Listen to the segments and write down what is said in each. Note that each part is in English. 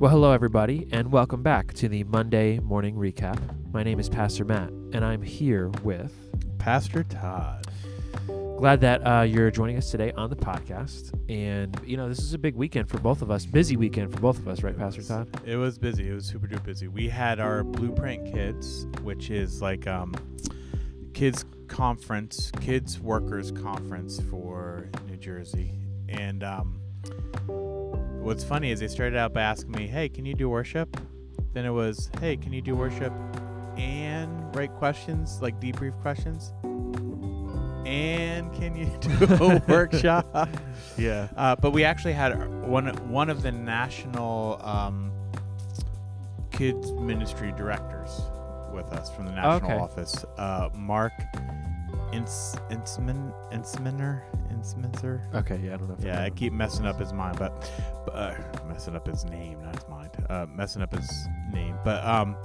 Well, hello, everybody, and welcome back to the Monday morning recap. My name is Pastor Matt, and I'm here with. Pastor Todd. Glad that uh, you're joining us today on the podcast. And, you know, this is a big weekend for both of us, busy weekend for both of us, right, Pastor Todd? It was busy. It was super duper busy. We had our Blueprint Kids, which is like um, kids conference, kids workers conference for New Jersey. And um, what's funny is they started out by asking me, "Hey, can you do worship?" Then it was, "Hey, can you do worship and write questions like debrief questions?" And can you do a workshop? Yeah. Uh, but we actually had one one of the national um, kids ministry directors with us from the national Okay. office, uh, Mark Ins- Insman Insminer. Okay, yeah, I don't know. If Yeah, I know. keep messing up his mind, but, but uh, messing up his name, not his mind. Uh, messing up his name, but um,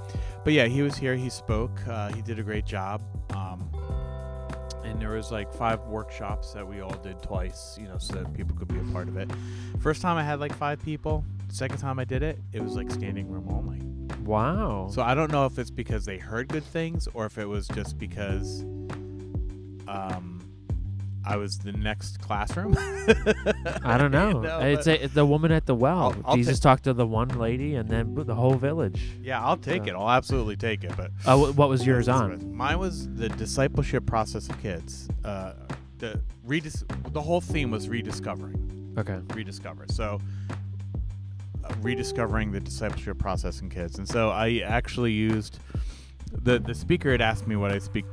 but yeah, he was here. He spoke. Uh, he did a great job. Um, and there was like five workshops that we all did twice, you know, so that people could be a part of it. First time I had like five people. Second time I did it, it was like standing room only. Wow. So I don't know if it's because they heard good things or if it was just because um I was the next classroom. I don't know. It's a, the woman at the well. I'll- I'll Jesus talked to the one lady and then the whole village. yeah, I'll take Yeah. it. I'll absolutely take it. But Uh, what was yours on? Mine was the discipleship process of kids. Uh, the redis- the whole theme was rediscovering. Okay. rediscover. So, uh, rediscovering the discipleship process in kids. And so I actually used the the speaker had asked me what I speak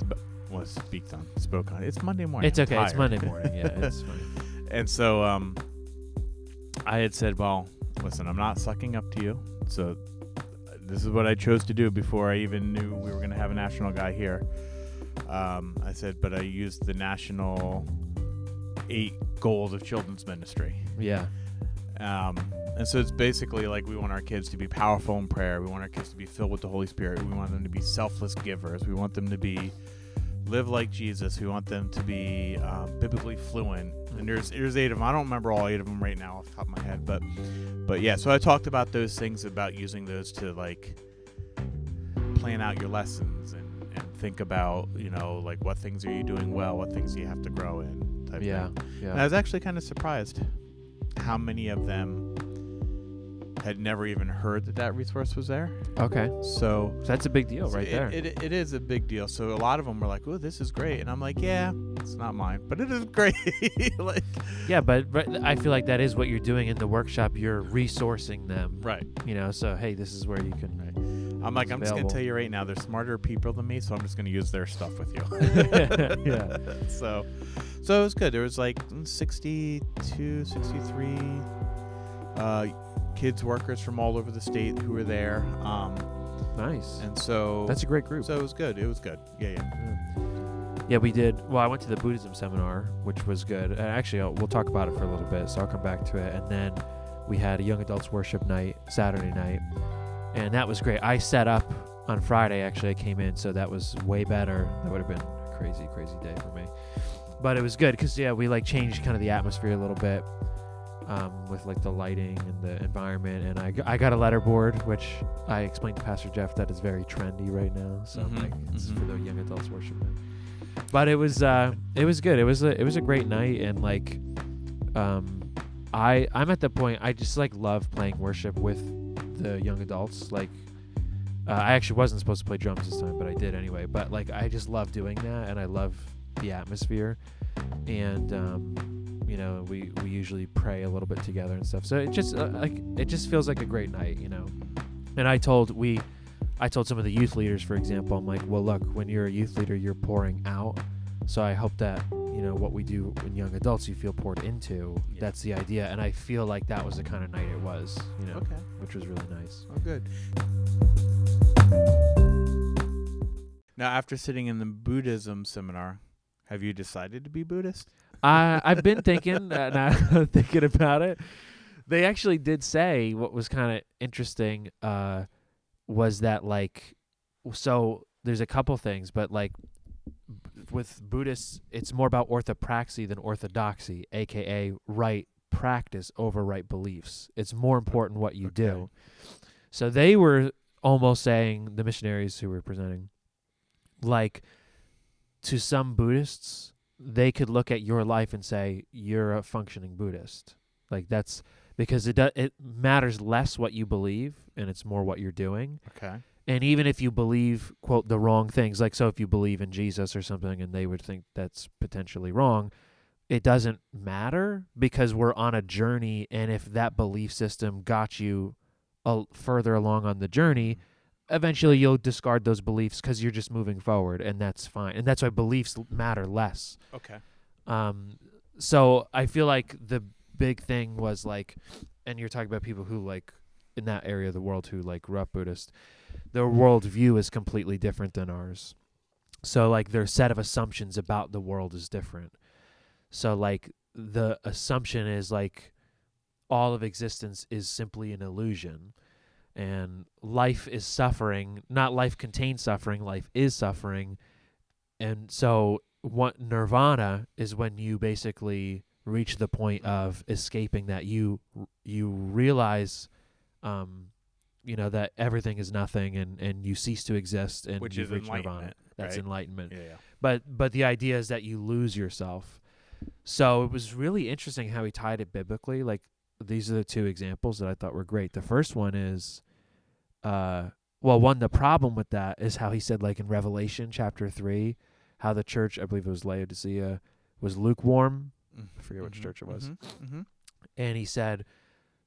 to, was speak on spoke on. It's Monday morning. It's I'm okay. It's. Monday morning. Yeah, it's fine. and so um, I had said, well, listen, I'm not sucking up to you. So uh, this is what I chose to do before I even knew we were going to have a national guy here. Um, I said, but I used the national eight goals of children's ministry. Yeah. Um, and so it's basically like we want our kids to be powerful in prayer. We want our kids to be filled with the Holy Spirit. We want them to be selfless givers. We want them to be live like Jesus. We want them to be um, biblically fluent. And there's there's eight of them. I don't remember all eight of them right now off the top of my head, but but yeah. So I talked about those things about using those to like plan out your lessons and, and think about you know like what things are you doing well, what things do you have to grow in. Type Yeah. thing. Yeah. And I was actually kind of surprised how many of them had never even heard that that resource was there. okay. So So that's a big deal right it, there. It, it is a big deal. So a lot of them were like, "Oh, this is great," and I'm like, "Yeah, it's not mine, but it is great." like, yeah, but, but I feel like that is what you're doing in the workshop. You're resourcing them. right. You know, so hey, this is where you can. I'm like, I'm just gonna tell you right now, they're smarter people than me, so I'm just gonna use their stuff with you. Yeah. So, so it was good. There was like 62, 63 uh, kids workers from all over the state who were there. Um, Nice. and so That's a great group. So it was good. It was good. Yeah, yeah. Yeah, we did. Well, I went to the Buddhism seminar, which was good. And actually, I'll, we'll talk about it for a little bit, so I'll come back to it. And then we had a young adults worship night Saturday night, and that was great. I set up on Friday. Actually, I came in, so that was way better. That would have been a crazy, crazy day for me. But it was good because yeah, we like changed kind of the atmosphere a little bit. Um, with like the lighting and the environment, and I, I got a letterboard, which I explained to Pastor Jeff that is very trendy right now. So Mhm, like it's mhm. for the young adults worship night but it was uh it was good it was a it was a great night and like um i i'm at the point i just like love playing worship with the young adults like uh, i actually wasn't supposed to play drums this time but i did anyway but like i just love doing that and i love the atmosphere and um you know we we usually pray a little bit together and stuff so it just uh, like it just feels like a great night you know and i told we I told some of the youth leaders, for example, I'm like, well, look, when you're a youth leader, you're pouring out. So I hope that, you know, what we do in young adults, you feel poured into. Yeah. That's the idea. And I feel like that was the kind of night it was, you know, Okay. which was really nice. Oh, good. Now, after sitting in the Buddhism seminar, have you decided to be Buddhist? I I've been thinking, uh, now thinking about it. They actually did say what was kind of interesting uh, was that like, so there's a couple things, but like with Buddhists, it's more about orthopraxy than orthodoxy, aka right practice over right beliefs. It's more important what you Okay. do. So they were almost saying the missionaries who were presenting, like to some Buddhists, they could look at your life and say you're a functioning Buddhist. Like that's because it do, it matters less what you believe and it's more what you're doing. Okay. And even if you believe quote the wrong things, like so if you believe in Jesus or something and they would think that's potentially wrong, it doesn't matter because we're on a journey and if that belief system got you a, further along on the journey, eventually you'll discard those beliefs cuz you're just moving forward and that's fine. And that's why beliefs matter less. Okay. Um, so I feel like the big thing was like, and you're talking about people who like in that area of the world who like grew up Buddhist, their worldview is completely different than ours. So like their set of assumptions about the world is different. So like the assumption is like all of existence is simply an illusion and life is suffering not life contains suffering life is suffering and so what nirvana is when you basically reach the point of escaping that you you realize um you know that everything is nothing and and you cease to exist and Which you've is reached nirvana enlightenment. that's right? enlightenment Yeah. Yeah. but but the idea is that you lose yourself so it was really interesting how he tied it biblically like these are the two examples that i thought were great the first one is uh well one the problem with that is how he said like in revelation chapter 3 how the church i believe it was laodicea was lukewarm I forget which church it was. Mm-hmm. and he said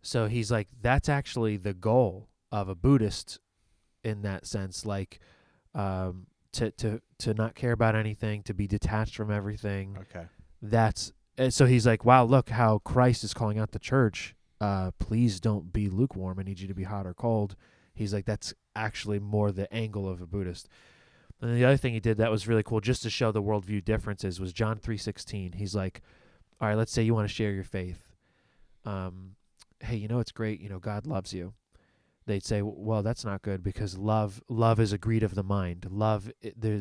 so he's like that's actually the goal of a buddhist in that sense like um to to to not care about anything to be detached from everything Okay. that's and so he's like wow look how christ is calling out the church. Uh please don't be lukewarm. I need you to be hot or cold. He's like that's actually more the angle of a buddhist. And the other thing he did that was really cool just to show the worldview differences was john 3.16 he's like all right let's say you want to share your faith. Um hey you know it's great you know god loves you they'd say well that's not good because love love is a greed of the mind love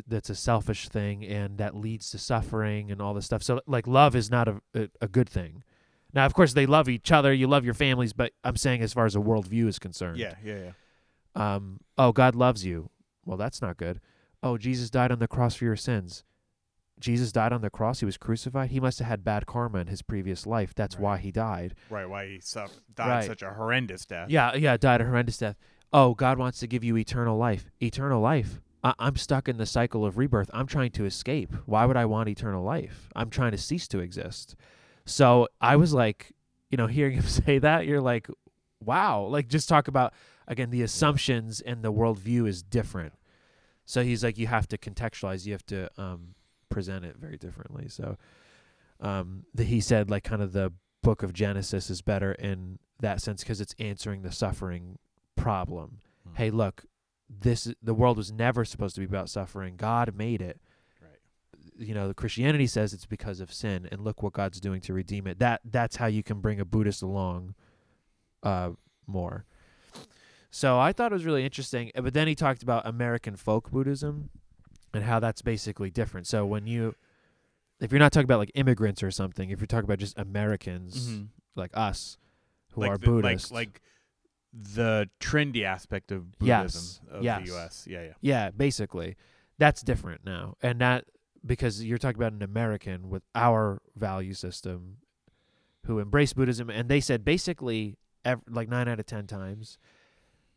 that's a selfish thing and that leads to suffering and all this stuff so like love is not a, a, a good thing now of course they love each other you love your families but i'm saying as far as a worldview is concerned Yeah. Yeah. Yeah. um, oh, God loves you. Well, that's not good. Oh, Jesus died on the cross for your sins. Jesus died on the cross. He was crucified. He must have had bad karma in his previous life. That's why he died. Right. Why he suffered, died Right. such a horrendous death. Yeah, yeah, died a horrendous death. Oh, God wants to give you eternal life. Eternal life. I- I'm stuck in the cycle of rebirth. I'm trying to escape. Why would I want eternal life? I'm trying to cease to exist. So I was like, you know, hearing him say that, you're like, wow. Like, just talk about, again, the assumptions and the worldview is different. So he's like, you have to contextualize, you have to um, present it very differently. So um, the, he said, like, kind of the book of Genesis is better in that sense because it's answering the suffering problem. Hmm. Hey, look, this the world was never supposed to be about suffering. God made it. Right. You know, Christianity says it's because of sin, and look what God's doing to redeem it. That that's how you can bring a Buddhist along, uh, more. So I thought it was really interesting. uh, But then he talked about American folk Buddhism, and how that's basically different. So when you, if you're not talking about like immigrants or something, if you're talking about just Americans Mhm. like us, who like are the, Buddhists, Like, like the trendy aspect of Yes, Buddhism of yes. the U.S. Yeah. Yeah. Yeah, basically. That's different now. And that because you're talking about an American with our value system who embrace Buddhism and they said basically ev- like 9 out of 10 times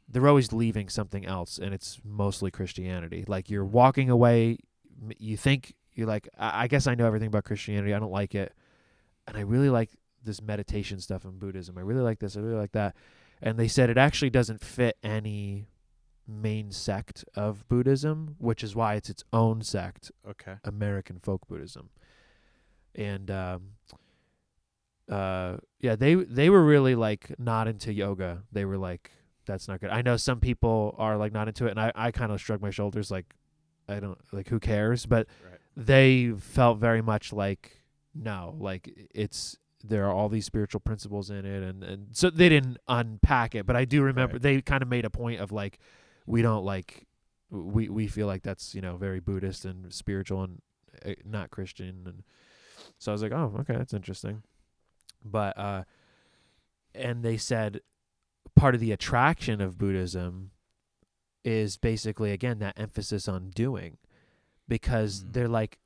they're always leaving something else and it's mostly Christianity. Like you're walking away you think you're like I, I guess I know everything about Christianity. I don't like it. And I really like this meditation stuff in Buddhism. I really like this. I really like that. And they said it actually doesn't fit any main sect of Buddhism, which is why it's its own sect, Okay. American folk Buddhism. And um uh yeah, they they were really like not into yoga. They were like that's not good. I know some people are like not into it and I I kind of shrug my shoulders like I don't like who cares, but Right. they felt very much like no, like it's there are all these spiritual principles in it and and so they didn't unpack it, but I do remember Right. they kind of made a point of like we don't like we we feel like that's you know very Buddhist and spiritual and uh, not Christian and so I was like oh okay that's interesting but uh and they said part of the attraction of Buddhism is basically again that emphasis on doing because Mm. they're like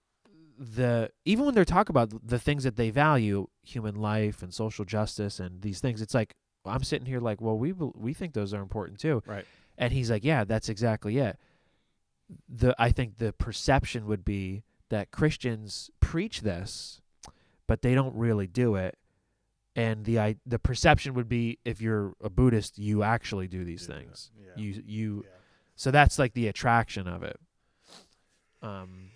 the even when they're talking about the things that they value human life and social justice and these things it's like I'm sitting here like well we we think those are important too Right. and he's like yeah that's exactly it the I think the perception would be that Christians preach this but they don't really do it and the I, the perception would be if you're a Buddhist you actually do these things Yeah. you you Yeah. so that's like the attraction of it um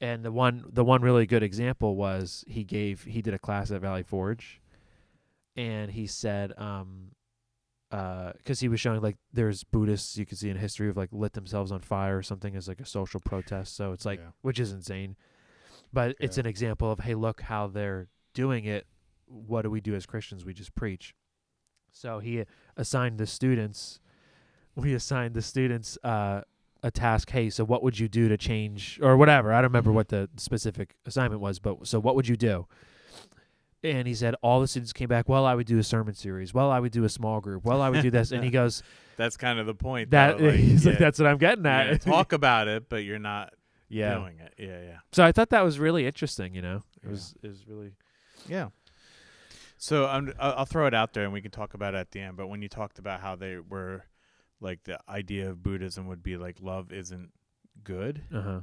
and the one the one really good example was he gave he did a class at Valley Forge and he said um uh cuz he was showing like there's Buddhists you can see in history of like lit themselves on fire or something as like a social protest so it's like Yeah. which is insane but it's an example of hey look how they're doing it what do we do as Christians we just preach so he assigned the students we assigned the students uh, a task. Hey, so what would you do to change or whatever? I don't remember Mhm. what the specific assignment was, but so what would you do? And he said all the students came back. Well, I would do a sermon series. Well, I would do a small group. Well, I would do this. and he goes, That's kind of the point. "That though, like, he's like that's what I'm getting at." gonna talk about it, but you're not yeah. doing it. Yeah, yeah. So I thought that was really interesting. You know, it Yeah. was it was really Yeah. So I'm, I'll throw it out there, and we can talk about it at the end. But when you talked about how they were, like the idea of Buddhism would be like love isn't good. uh huh.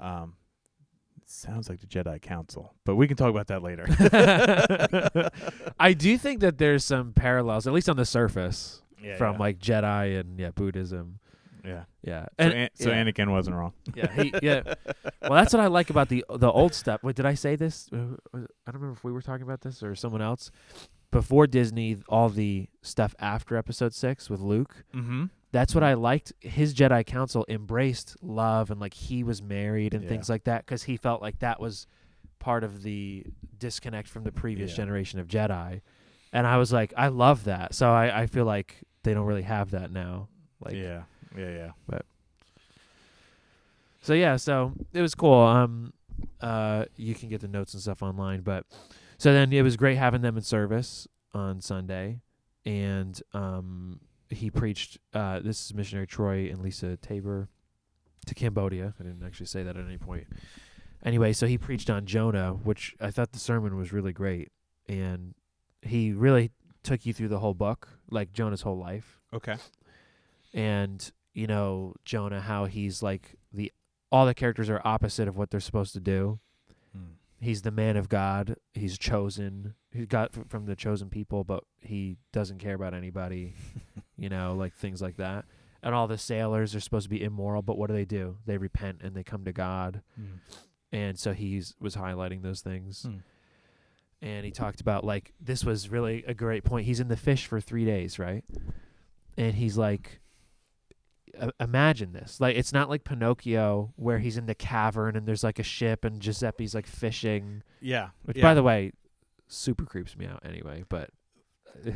Um, sounds like the Jedi Council, but we can talk about that later. I do think that there's some parallels, at least on the surface, yeah, from yeah. like Jedi and yeah Buddhism. Yeah. Yeah, So, and An- so yeah. Anakin wasn't wrong. Yeah, he, yeah. Well, that's what I like about the the old stuff. Wait, did I say this? Uh, I don't remember if we were talking about this or someone else. Before Disney, all the stuff after Episode Six with Luke. Mm-hmm. That's what I liked. His Jedi Council embraced love and like he was married and Yeah. things like that because he felt like that was part of the disconnect from the previous Yeah. generation of Jedi. And I was like, I love that. So I, I feel like they don't really have that now. Like yeah, yeah, yeah. But So yeah, so it was cool. Um, uh, you can get the notes and stuff online, but so then it was great having them in service on Sunday, and um, he preached. Uh, this is missionary Troy and Lisa Tabor to Cambodia. I didn't actually say that at any point. Anyway, so he preached on Jonah, which I thought the sermon was really great, and he really took you through the whole book, like Jonah's whole life Okay. and you know Jonah how he's like the all the characters are opposite of what they're supposed to do. Mm. He's the man of God. He's chosen. He got f- from the chosen people, but he doesn't care about anybody. you know, like things like that. And all the sailors are supposed to be immoral, but what do they do? They repent and they come to God. Mm. And so he's was highlighting those things. Hmm. And he talked about like this was really a great point. He's in the fish for 3 days, right? And he's like "I- imagine this. Like it's not like Pinocchio where he's in the cavern and there's like a ship and Giuseppe's like fishing, Yeah. which yeah. by the way super creeps me out anyway, but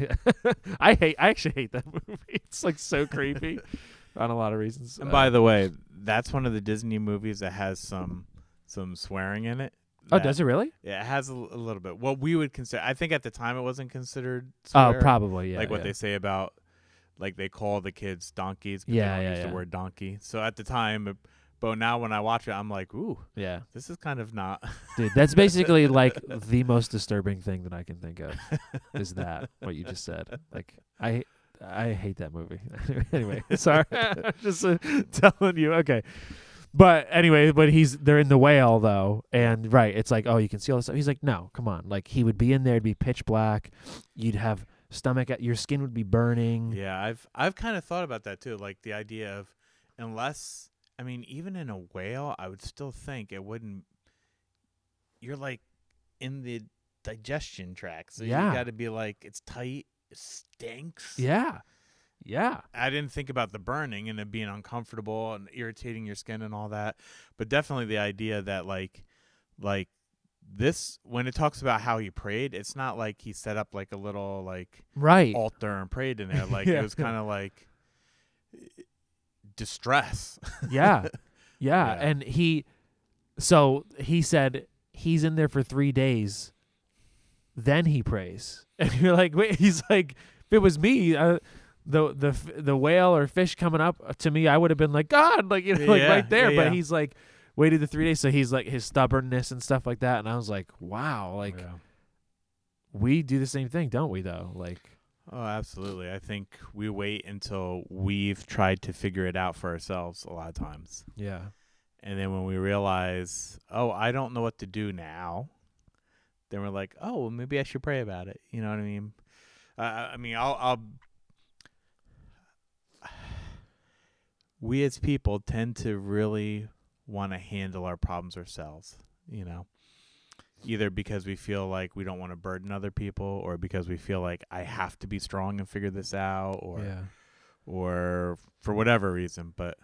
I hate I actually hate that movie. It's like so creepy on a lot of reasons. And Uh, by the way, that's one of the Disney movies that has some some swearing in it. Oh, does it really? Yeah, it has a, l- a little bit. What we would consider, I think at the time it wasn't considered. Oh, probably, yeah. like what yeah. they say about, like they call the kids donkeys. Yeah, they don't yeah, use yeah. the word donkey. So at the time, but now when I watch it, I'm like, ooh, Yeah. this is kind of not. Dude, that's basically like the most disturbing thing that I can think of is that what you just said. Like I I hate that movie. anyway, sorry. just uh, telling you. Okay. But anyway, but he's they're in the whale though, and right, it's like oh you can see all this stuff. He's like no, come on, like he would be in there, it'd be pitch black, you'd have stomach, your skin would be burning. yeah, I've I've kind of thought about that too. Like the idea of, unless I mean, even in a whale, I would still think it wouldn't. You're like in the digestion tract, so Yeah. you got to be like it's tight, it stinks. Yeah, yeah, I didn't think about the burning and it being uncomfortable and irritating your skin and all that, but definitely the idea that like, like this when it talks about how he prayed, it's not like he set up like a little like right. altar and prayed in there. Like Yeah. it was kind of like distress. yeah. yeah. Yeah. And he, so he said he's in there for three days then he prays. And you're like, wait, he's like, if it was me, uh, the the the whale or fish coming up to me, I would have been like, God, like you know, like Yeah, right there. but he's like, waited the three days, so he's like his stubbornness and stuff like that. And I was like, wow, like Yeah. we do the same thing, don't we? Though, like, Oh, absolutely. I think we wait until we've tried to figure it out for ourselves a lot of times. yeah, And then when we realize, oh, I don't know what to do now, then we're like, oh, well, maybe I should pray about it. You know what I mean? Uh, I mean, I'll, I'll. We as people tend to really want to handle our problems ourselves. You know, either because we feel like we don't want to burden other people, or because we feel like I have to be strong and figure this out, or yeah, or for whatever reason. But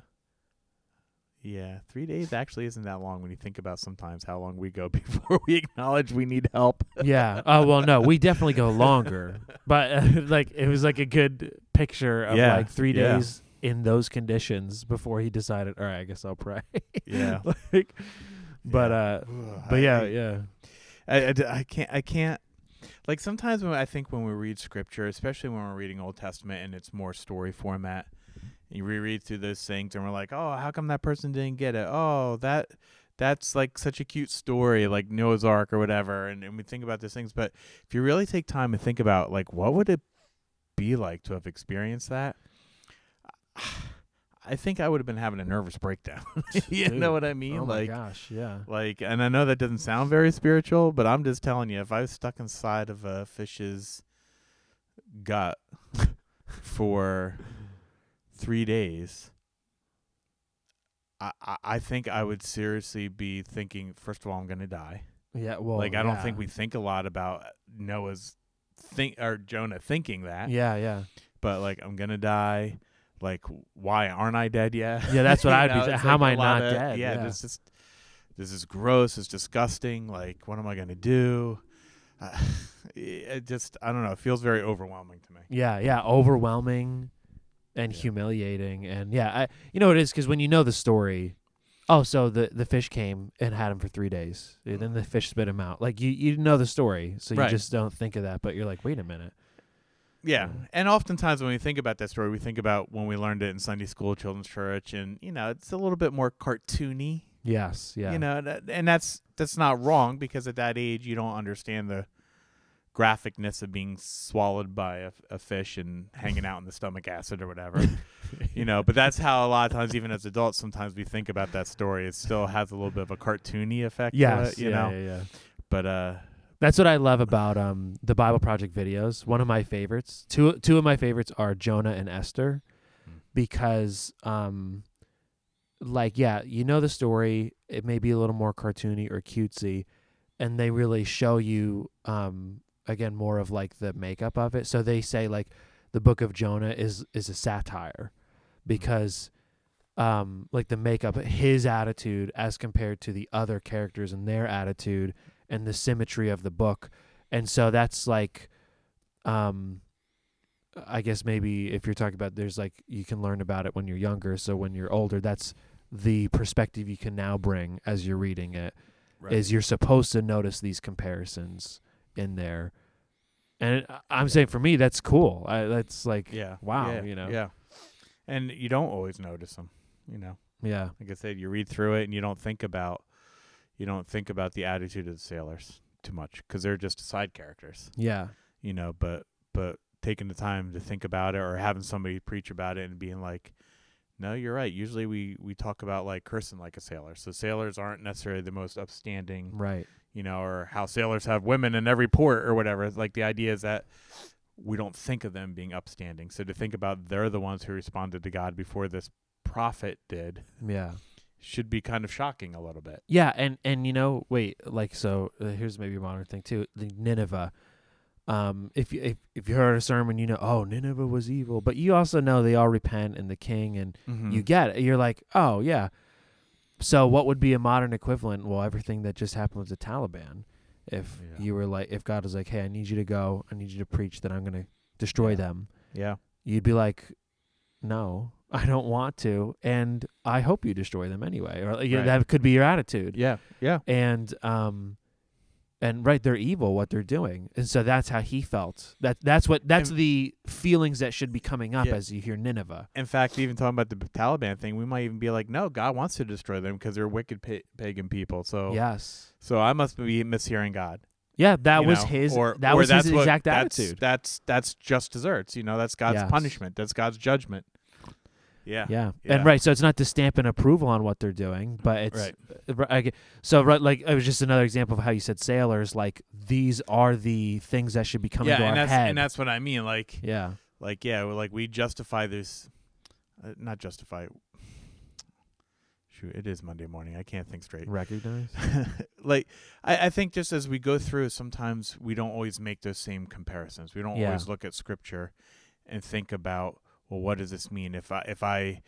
yeah, three days actually isn't that long when you think about sometimes how long we go before we acknowledge we need help. yeah. Oh well, no, we definitely go longer, but uh, like it was like a good picture of Yeah, like three yeah. days in those conditions before he decided, all right, I guess I'll pray. Yeah. like, but uh, but yeah, yeah, I I can't I can't like sometimes when I think when we read scripture, especially when we're reading Old Testament and it's more story format, you reread through those things and we're like, oh, how come that person didn't get it? Oh, that that's like such a cute story, like Noah's Ark or whatever, and, and we think about these things. But if you really take time and think about like what would it be like to have experienced that, I think I would have been having a nervous breakdown. you Dude. know what I mean? oh my like gosh, yeah, like, and I know that doesn't sound very spiritual, but I'm just telling you, if I was stuck inside of a fish's gut for three days, I, I I think I would seriously be thinking. First of all, I'm gonna die. yeah. Well, like, I don't think we think a lot about Noah's think or Jonah thinking that. Yeah, yeah, But like, I'm gonna die. Like, why aren't I dead yet? Yeah, that's what I'd be know, it's how am like I a lot not of- dead? Yeah, Yeah. this is this is gross. It's disgusting. Like, what am I gonna do? Uh, it just, I don't know. It feels very overwhelming to me. yeah, yeah. Overwhelming and Yeah. humiliating, and yeah, I you know it is because when you know the story. Oh, so the the fish came and had him for three days. and Then the fish spit him out. Like you, you know the story, so you Right. just don't think of that. But you're like, wait a minute. Yeah, Yeah. and oftentimes when we think about that story, we think about when we learned it in Sunday school, children's church, and you know, it's a little bit more cartoony. Yes, yeah, You know, that- and that's that's not wrong because at that age you don't understand the graphicness of being swallowed by a, a fish and hanging out in the stomach acid or whatever. you know, but that's how a lot of times, even as adults, sometimes we think about that story. It still has a little bit of a cartoony effect. yes, it, you yeah, know. yeah, yeah. But uh, That's what I love about um the Bible Project videos. One of my favorites, two two of my favorites are Jonah and Esther, Hmm. because um, like yeah, you know the story. It may be a little more cartoony or cutesy, and they really show you um again more of like the makeup of it. So they say like the Book of Jonah is is a satire, because um like the makeup his attitude as compared to the other characters and their attitude and the symmetry of the book. And so that's like um i guess maybe if you're talking about there's like you can learn about it when you're younger. So when you're older that's the perspective you can now bring as you're reading it is you're supposed to notice these comparisons in there. And i'm saying for me that's cool. I, that's like yeah, wow, yeah, you know. yeah, and you don't always notice them. You know, yeah. Like I said, you read through it and you don't think about you don't think about the attitude of the sailors too much because they're just side characters. yeah you know, but but taking the time to think about it or having somebody preach about it and being like, no, you're right. Usually we we talk about like cursing like a sailor. So sailors aren't necessarily the most upstanding, right you know, or how sailors have women in every port or whatever. Like the idea is that we don't think of them being upstanding. So to think about they're the ones who responded to God before this prophet did yeah should be kind of shocking a little bit. Yeah, and and you know, wait, like so. Uh, here's maybe a modern thing too. The Nineveh. Um, if you if, if you heard a sermon, you know, oh, Nineveh was evil, but you also know they all repent and the king, and Mm-hmm. you get it. You're like, oh yeah. So what would be a modern equivalent? Well, everything that just happened with the Taliban. If Yeah. you were like, if God was like, hey, I need you to go, I need you to preach that I'm gonna destroy Yeah. them, yeah. you'd be like, no, I don't want to, and I hope you destroy them anyway. Or like, Right. that could be your attitude Yeah. Yeah. and um and right they're evil what they're doing and so that's how he felt that that's what that's And- the feelings that should be coming up Yeah. as you hear nineveh In fact, even talking about the Taliban thing, we might even be like, no, God wants to destroy them because they're wicked pa- pagan people. So, yes so I must be mishearing God. yeah that you was know? his or, that or was his what- exact that's, attitude That's that's just desserts. You know, that's God's Yes. punishment. That's God's judgment. Yeah. yeah. Yeah. and right so it's not to stamp an approval on what they're doing but it's Right. I so right like it was just another example of how you said sailors like these are the things that should be coming yeah, to and our that's head and that's what I mean. Like, yeah like yeah, like we justify this, uh, not justify. Shoot, it is Monday morning. I can't think straight. recognize like I, I think just as we go through, sometimes we don't always make those same comparisons. We don't Yeah. always look at scripture and think about, well, what does this mean? If I if I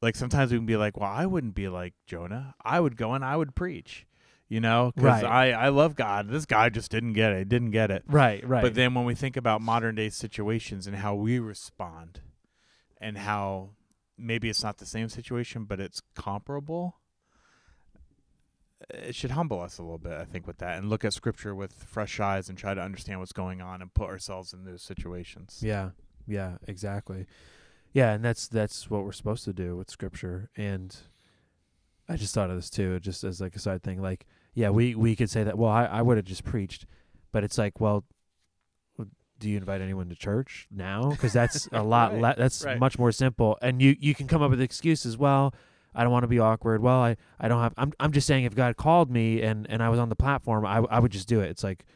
like sometimes we can be like, well, I wouldn't be like Jonah. I would go and I would preach, you know, because Right. I I love God. This guy just didn't get it. Didn't get it. right right But then when we think about modern day situations and how we respond, and how maybe it's not the same situation, but it's comparable, eh, it should humble us a little bit, I think, with that, and look at scripture with fresh eyes and try to understand what's going on and put ourselves in those situations. Yeah, yeah, exactly. Yeah, and that's that's what we're supposed to do with scripture. And I just thought of this too, just as like a side thing. Like, yeah, we we could say that. Well, I I would have just preached, but it's like, well, do you invite anyone to church now? Because that's a lot. Right, le- that's right. much more simple. And you you can come up with excuses. Well. I don't want to be awkward. Well, I, I don't have. I'm I'm just saying if God called me and, and I was on the platform, I I would just do it. It's like,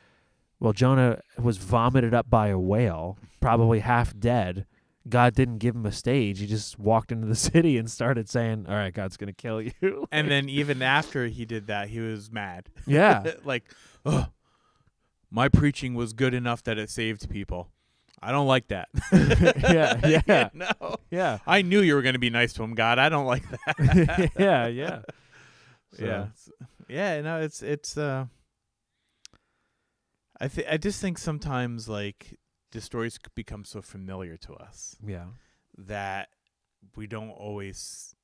well, Jonah was vomited up by a whale, probably half dead. God didn't give him a stage. He just walked into the city and started saying, "All right, God's gonna kill you." And then even after he did that, he was mad. yeah, like, oh, my preaching was good enough that it saved people. I don't like that. Yeah, yeah. no. yeah, I knew you were going to be nice to him, God. I don't like that. yeah, yeah, So- Yeah. Yeah, no, it's it's uh I th- I just think sometimes like the stories become so familiar to us yeah, that we don't always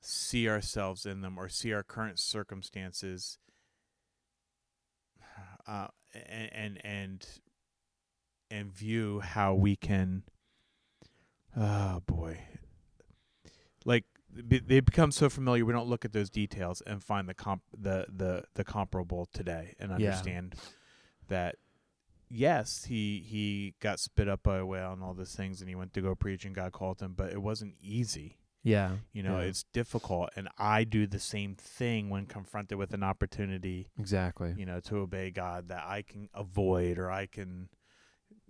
see ourselves in them or see our current circumstances uh and and and, and view how we can oh boy like be- they become so familiar we don't look at those details and find the comp the the the comparable today and Yeah. That yes he he got spit up by a whale and all those things and he went to go preach and God called him but it wasn't easy yeah. you know yeah. it's difficult and I do the same thing when confronted with an opportunity exactly. you know to obey God that I can avoid or I can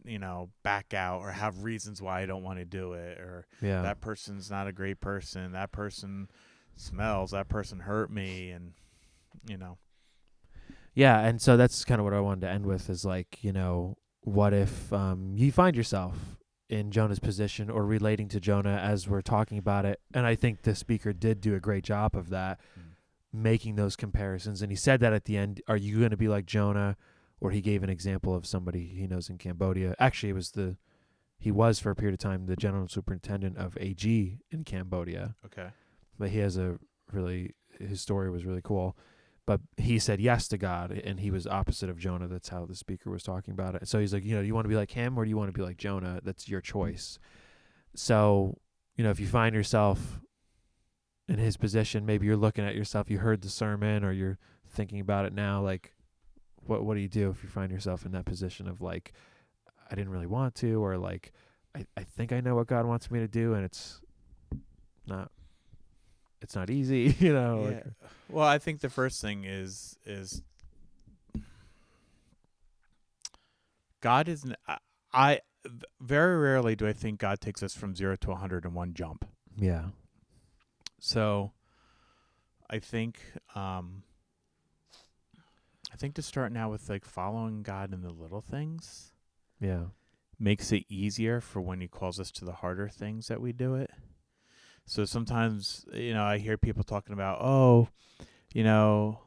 you know back out or have reasons why I don't want to do it or Yeah, that person's not a great person that person smells that person hurt me and you know yeah, and so that's kind of what I wanted to end with is like, you know, what if um, you find yourself in Jonah's position or relating to Jonah as we're talking about it, and I think the speaker did do a great job of that. making those comparisons. And he said that at the end, are you going to be like Jonah? Or he gave an example of somebody he knows in Cambodia. Actually, it was the, he was for a period of time the general superintendent of AG in Cambodia. okay But he has a really, his story was really cool. But he said yes to God, and he was opposite of Jonah. That's how the speaker was talking about it. So he's like, you know, do you want to be like him, or do you want to be like Jonah? That's your choice. So, you know, if you find yourself in his position, maybe you're looking at yourself, you heard the sermon, or you're thinking about it now. Like, what what do you do if you find yourself in that position of like, I didn't really want to, or like, I I think I know what God wants me to do, and it's not. It's not easy, you know. yeah. Like, well I think the first thing is is God is I, I very rarely do I think God takes us from 0 to a 100 in one jump yeah, So I think um I think to start now with like following God in the little things yeah, makes it easier for when he calls us to the harder things that we do it. So sometimes, you know, I hear people talking about, "Oh, you know,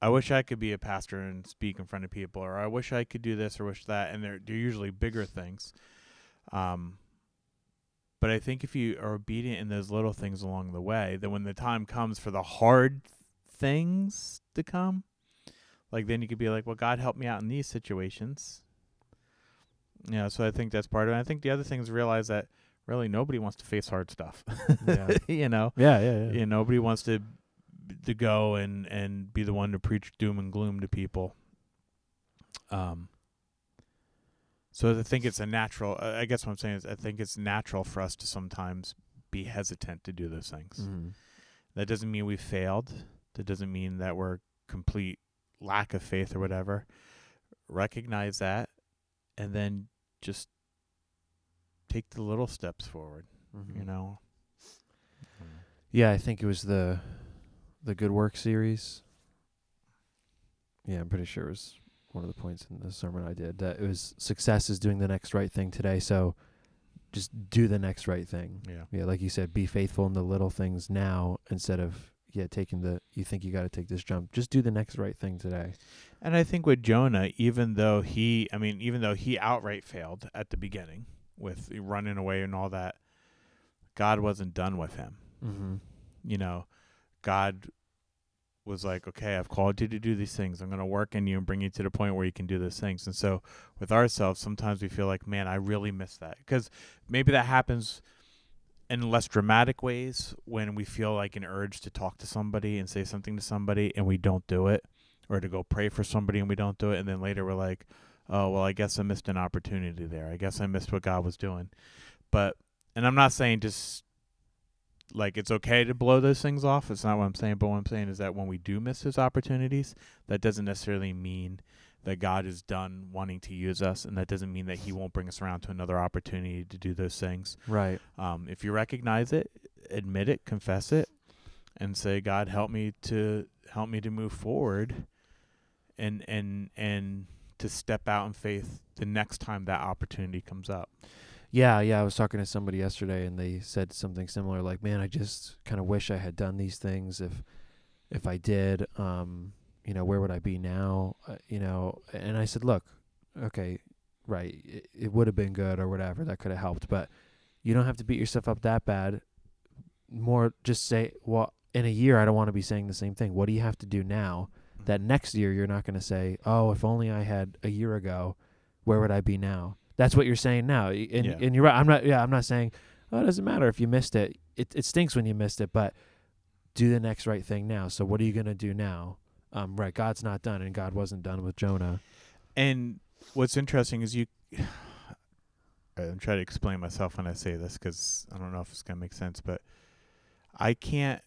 I wish I could be a pastor and speak in front of people or I wish I could do this or wish that." And they're they're usually bigger things. Um but I think if you are obedient in those little things along the way, then when the time comes for the hard things to come, like then you could be like, well, God help me out in these situations. Yeah, so I think that's part of it. I think the other thing is realize that really nobody wants to face hard stuff. Yeah. you know, Yeah, yeah, yeah. yeah, nobody wants to to go and and be the one to preach doom and gloom to people. Um. So I think it's a natural. uh, I guess what I'm saying is I think it's natural for us to sometimes be hesitant to do those things. Mhm. That doesn't mean we failed. That doesn't mean that we're complete lack of faith or whatever. Recognize that, and then just take the little steps forward. You Mhm. know. Yeah, I think it was the the Good Work series. Yeah, I'm pretty sure it was one of the points in the sermon I did that it was success is doing the next right thing today. So just do the next right thing. Yeah. Yeah, like you said, be faithful in the little things now instead of yeah taking the you think you got to take this jump. Just do the next right thing today. And I think with Jonah, even though he, I mean, even though he outright failed at the beginning with running away and all that, God wasn't done with him. Mm-hmm. You know, God was like, okay, I've called you to do these things. I'm going to work in you and bring you to the point where you can do those things. And so with ourselves, sometimes we feel like, man, I really miss that. Because maybe that happens in less dramatic ways when we feel like an urge to talk to somebody and say something to somebody and we don't do it, or to go pray for somebody and we don't do it. And then later we're like, oh, well, I guess I missed an opportunity there. I guess I missed what God was doing. But, and I'm not saying just like it's okay to blow those things off. It's not what I'm saying. But what I'm saying is that when we do miss those opportunities, that doesn't necessarily mean that God is done wanting to use us, and that doesn't mean that He won't bring us around to another opportunity to do those things. Right. Um, if you recognize it, admit it, confess it, and say, "God, help me to help me to move forward," and and and to step out in faith the next time that opportunity comes up. Yeah, yeah. I was talking to somebody yesterday, and they said something similar. Like, man, I just kind of wish I had done these things. If, if I did, um, you know, where would I be now? Uh, you know, and I said, look, okay, right, it, it would have been good or whatever. That could have helped, but you don't have to beat yourself up that bad. More, just say, well, in a year, I don't want to be saying the same thing. What do you have to do now? That next year, you're not going to say, oh, if only I had a year ago, where would I be now? That's what you're saying now, and Yeah. and you're right. I'm not. Yeah, I'm not saying. Oh, it doesn't matter if you missed it. It it stinks when you missed it, but do the next right thing now. So what are you gonna do now? Um, right. God's not done, and God wasn't done with Jonah. And what's interesting is you. I'm trying to explain myself when I say this because I don't know if it's gonna make sense, but I can't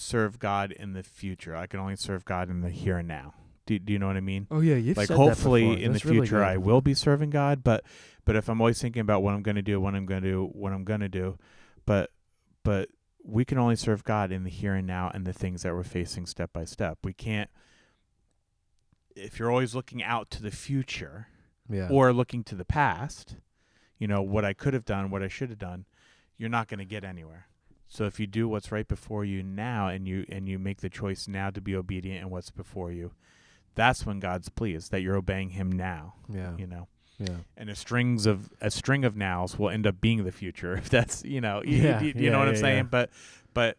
serve God in the future. I can only serve God in the here and now. Do, do you know what I mean? Oh yeah, you've like hopefully in the future I will be serving God, but but if I'm always thinking about what I'm going to do, what I'm going to do, what I'm going to do, but but we can only serve God in the here and now and the things that we're facing step by step. We can't if you're always looking out to the future Yeah. or looking to the past, you know, what I could have done, what I should have done, you're not going to get anywhere. So if you do what's right before you now and you and you make the choice now to be obedient in what's before you, that's when God's pleased that you're obeying him now, yeah. you know. Yeah. And a strings of a string of nows will end up being the future if that's, you know, you, Yeah, you, you yeah, know what I'm saying, yeah. but but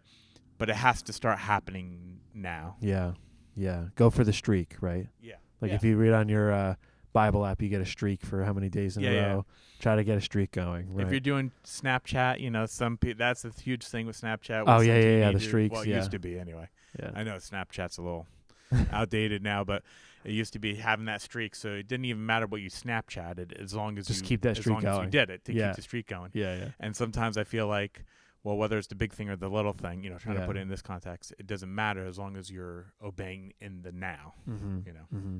but it has to start happening now. Yeah. Yeah. Go for the streak, right? Yeah. Like Yeah. if you read on your uh, Bible app, you get a streak for how many days in Yeah, a yeah. row. Try to get a streak going. Right. If you're doing Snapchat, you know, some pe- that's a huge thing with Snapchat. Oh, yeah, yeah, yeah, the streaks, Well, it yeah. used to be anyway. yeah. I know Snapchat's a little outdated now, but it used to be having that streak, so it didn't even matter what you Snapchatted as long as Just you keep that as streak long as you going. did it to Yeah. keep the streak going. yeah. Yeah. And sometimes I feel like, well, whether it's the big thing or the little thing, you know, trying Yeah. to put it in this context, it doesn't matter as long as you're obeying in the now. Mm-hmm. You know. hmm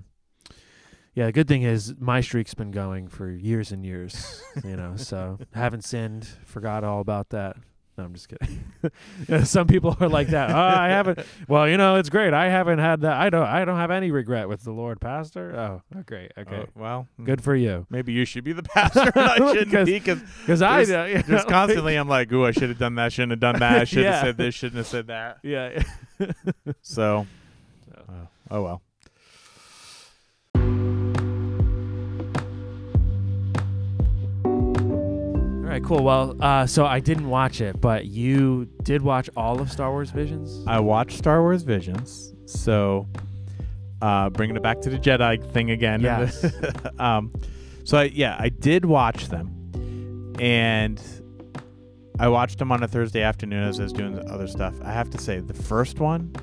Yeah, the good thing is my streak's been going for years and years, you know, so haven't sinned, forgot all about that. No, I'm just kidding. Some people are like that. Oh, I haven't. Well, you know, it's great. I haven't had that. I don't. I don't have any regret with the Lord, Pastor. Oh, oh great. Okay, Oh, well, mm, good for you. Maybe you should be the pastor. I shouldn't Because- be because Because I, uh, you know, just constantly I'm like, ooh, I should have done that. Shouldn't have done that. I should have Yeah. said this. Shouldn't have said that. yeah. So, So. uh, oh well. Right, cool. Well, uh, so I didn't watch it, but you did watch all of Star Wars Visions. I watched Star Wars Visions, so Uh, bringing it back to the Jedi thing again. Yes. um, so I, yeah, I did watch them, and I watched them on a Thursday afternoon as I was doing other stuff. I have to say, the first one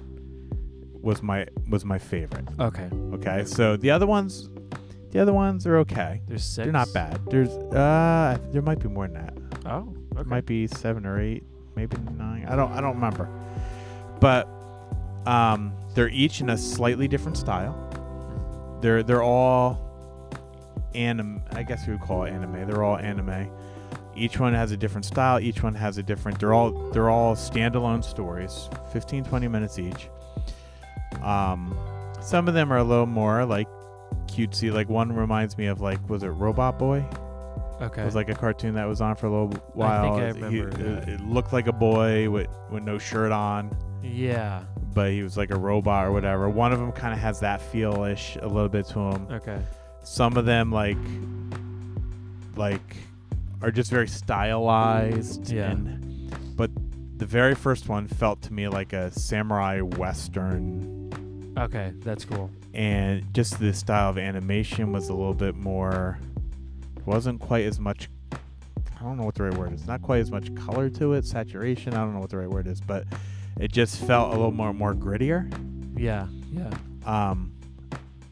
was my was my favorite. Okay. Okay, so the other ones, the other ones are okay. There's 6 They're not bad. There's uh, there might be more than that. Oh. It might be seven or eight, maybe nine. I don't I don't remember. But um, they're each in a slightly different style. They're they're all anime. I guess we would call it anime. They're all anime. Each one has a different style. Each one has a different. They're all they're all standalone stories, 15, 20 minutes each. Um, some of them are a little more like cutesy. Like one reminds me of like was it Robot Boy? Okay. It was like a cartoon that was on for a little while. I He- remember it, that. it looked like a boy with, with no shirt on, yeah. but he was like a robot or whatever. One of them kind of has that feel ish a little bit to him. Okay. Some of them like like are just very stylized. Yeah. And, but the very first one felt to me like a samurai western Okay. That's cool. and just the style of animation was a little bit more wasn't quite as much I don't know what the right word is. Not quite as much color to it, saturation, I don't know what the right word is, but it just felt a little more more grittier. Yeah. Yeah. Um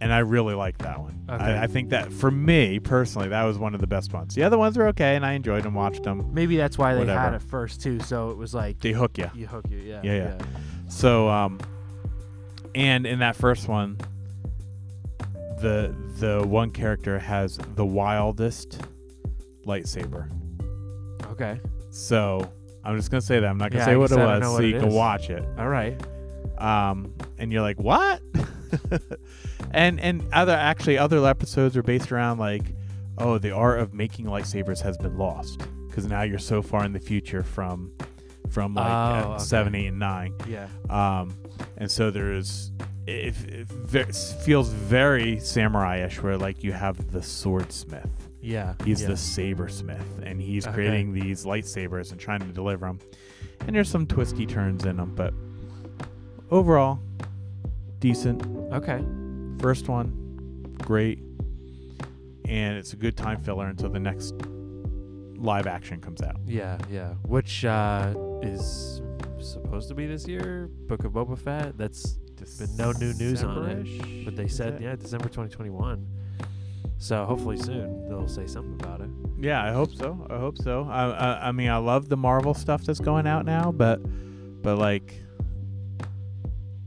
and I really like that one. Okay. I, I think that for me personally, that was one of the best ones. The other ones were okay, and I enjoyed them, watched them. Maybe that's why they had Whatever. it first too. So it was like They hook you. you hook you. Yeah. Yeah, yeah. So, um, and in that first one, the the one character has the wildest lightsaber. Okay. So I'm just gonna say that I'm not gonna Yeah, say I what guess it I don't was, know so what you it can is. watch it. All right. Um, and you're like, what? and and other actually other episodes are based around like, oh, the art of making lightsabers has been lost because now you're so far in the future from from like uh, Oh, okay. seven, eight, and nine. Yeah. Um, and so there's it, it ve- feels very samurai-ish, where like you have the swordsmith, Yeah. he's yeah. the sabersmith, and he's Okay. creating these lightsabers and trying to deliver them. And there's some twisty turns in them, but overall, decent. Okay. First one, great, and it's a good time filler until the next live action comes out. Yeah. Yeah. Which uh, is supposed to be this year. Book of Boba Fett. That's Been no new news on it, but they said yeah, December 2021. So hopefully soon they'll say something about it. Yeah, I hope so. I hope so. I, I, I mean, I love the Marvel stuff that's going out now, but, but like,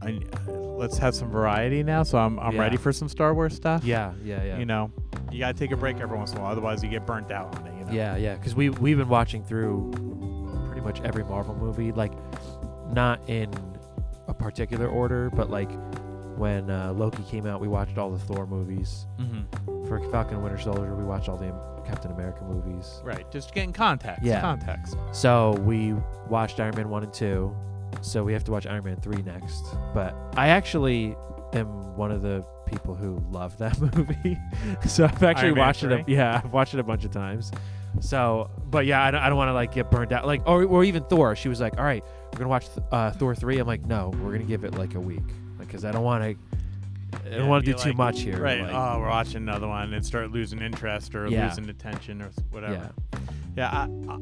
I, let's have some variety now. So I'm, I'm Yeah. ready for some Star Wars stuff. Yeah. Yeah. Yeah. You know, you gotta take a break every once in a while, otherwise you get burnt out on it. Know. Yeah, yeah, because we we've been watching through pretty much every Marvel movie, like not in a particular order, but like when uh, Loki came out, we watched all the Thor movies. Mm-hmm. For Falcon and Winter Soldier, we watched all the Captain America movies. Right. Just getting context. Yeah. Context. So we watched Iron Man one and two. So we have to watch Iron Man three next. But I actually am one of the people who love that movie. so I've actually watched it. A, yeah, I've watched it a bunch of times. So, but yeah, I don't, I don't want to like get burned out. Like, or, or even Thor. She was like, "All right, we're gonna watch th- uh, Thor three. I'm like, "No, we're gonna give it like a week, like, because I don't want to. I don't want to do too much here. Right. like- oh, we're watching another one and start losing interest or Yeah. losing attention or whatever. yeah, Yeah, I, I,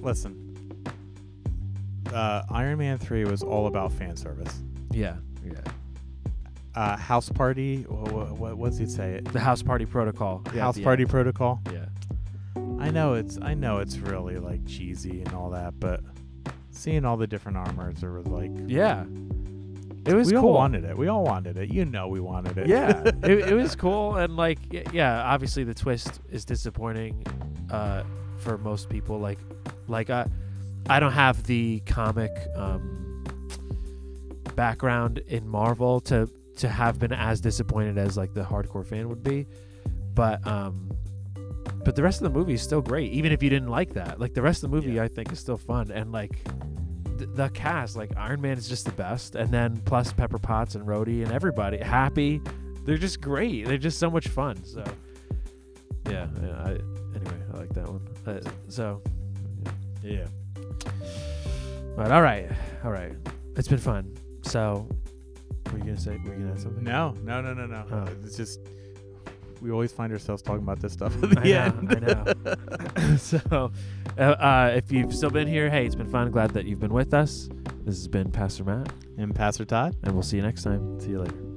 listen. Uh, Iron Man three was all about fan service. yeah, yeah. Uh, house party. What, what, what does he say? It The House Party Protocol. Yeah, house yeah, party protocol. Yeah. I know it's I know it's really like cheesy and all that, but seeing all the different armors, it was like Yeah. It was we cool. all wanted it. We all wanted it. You know, we wanted it. yeah, it, it was cool, and like, yeah, obviously the twist is disappointing uh, for most people. Like, like I, I don't have the comic um, background in Marvel to to have been as disappointed as like the hardcore fan would be, but um, but the rest of the movie is still great, even if you didn't like that. Like the rest of the movie, Yeah. I think is still fun, and like. th- The cast, like Iron Man, is just the best, and then plus Pepper Potts and Rhodey and everybody, Happy, they're just great. They're just so much fun. So, yeah. yeah I, anyway, I like that one. Uh, so, yeah. but all right, all right. It's been fun. So, Were you gonna say? Were you gonna add something? No, no, no, no, no. Oh. It's just we always find ourselves talking about this stuff at the I know, end. I know. so, uh, uh, if you've still been here, hey, it's been fun. Glad that you've been with us. This has been Pastor Matt, and Pastor Todd. and we'll see you next time. See you later.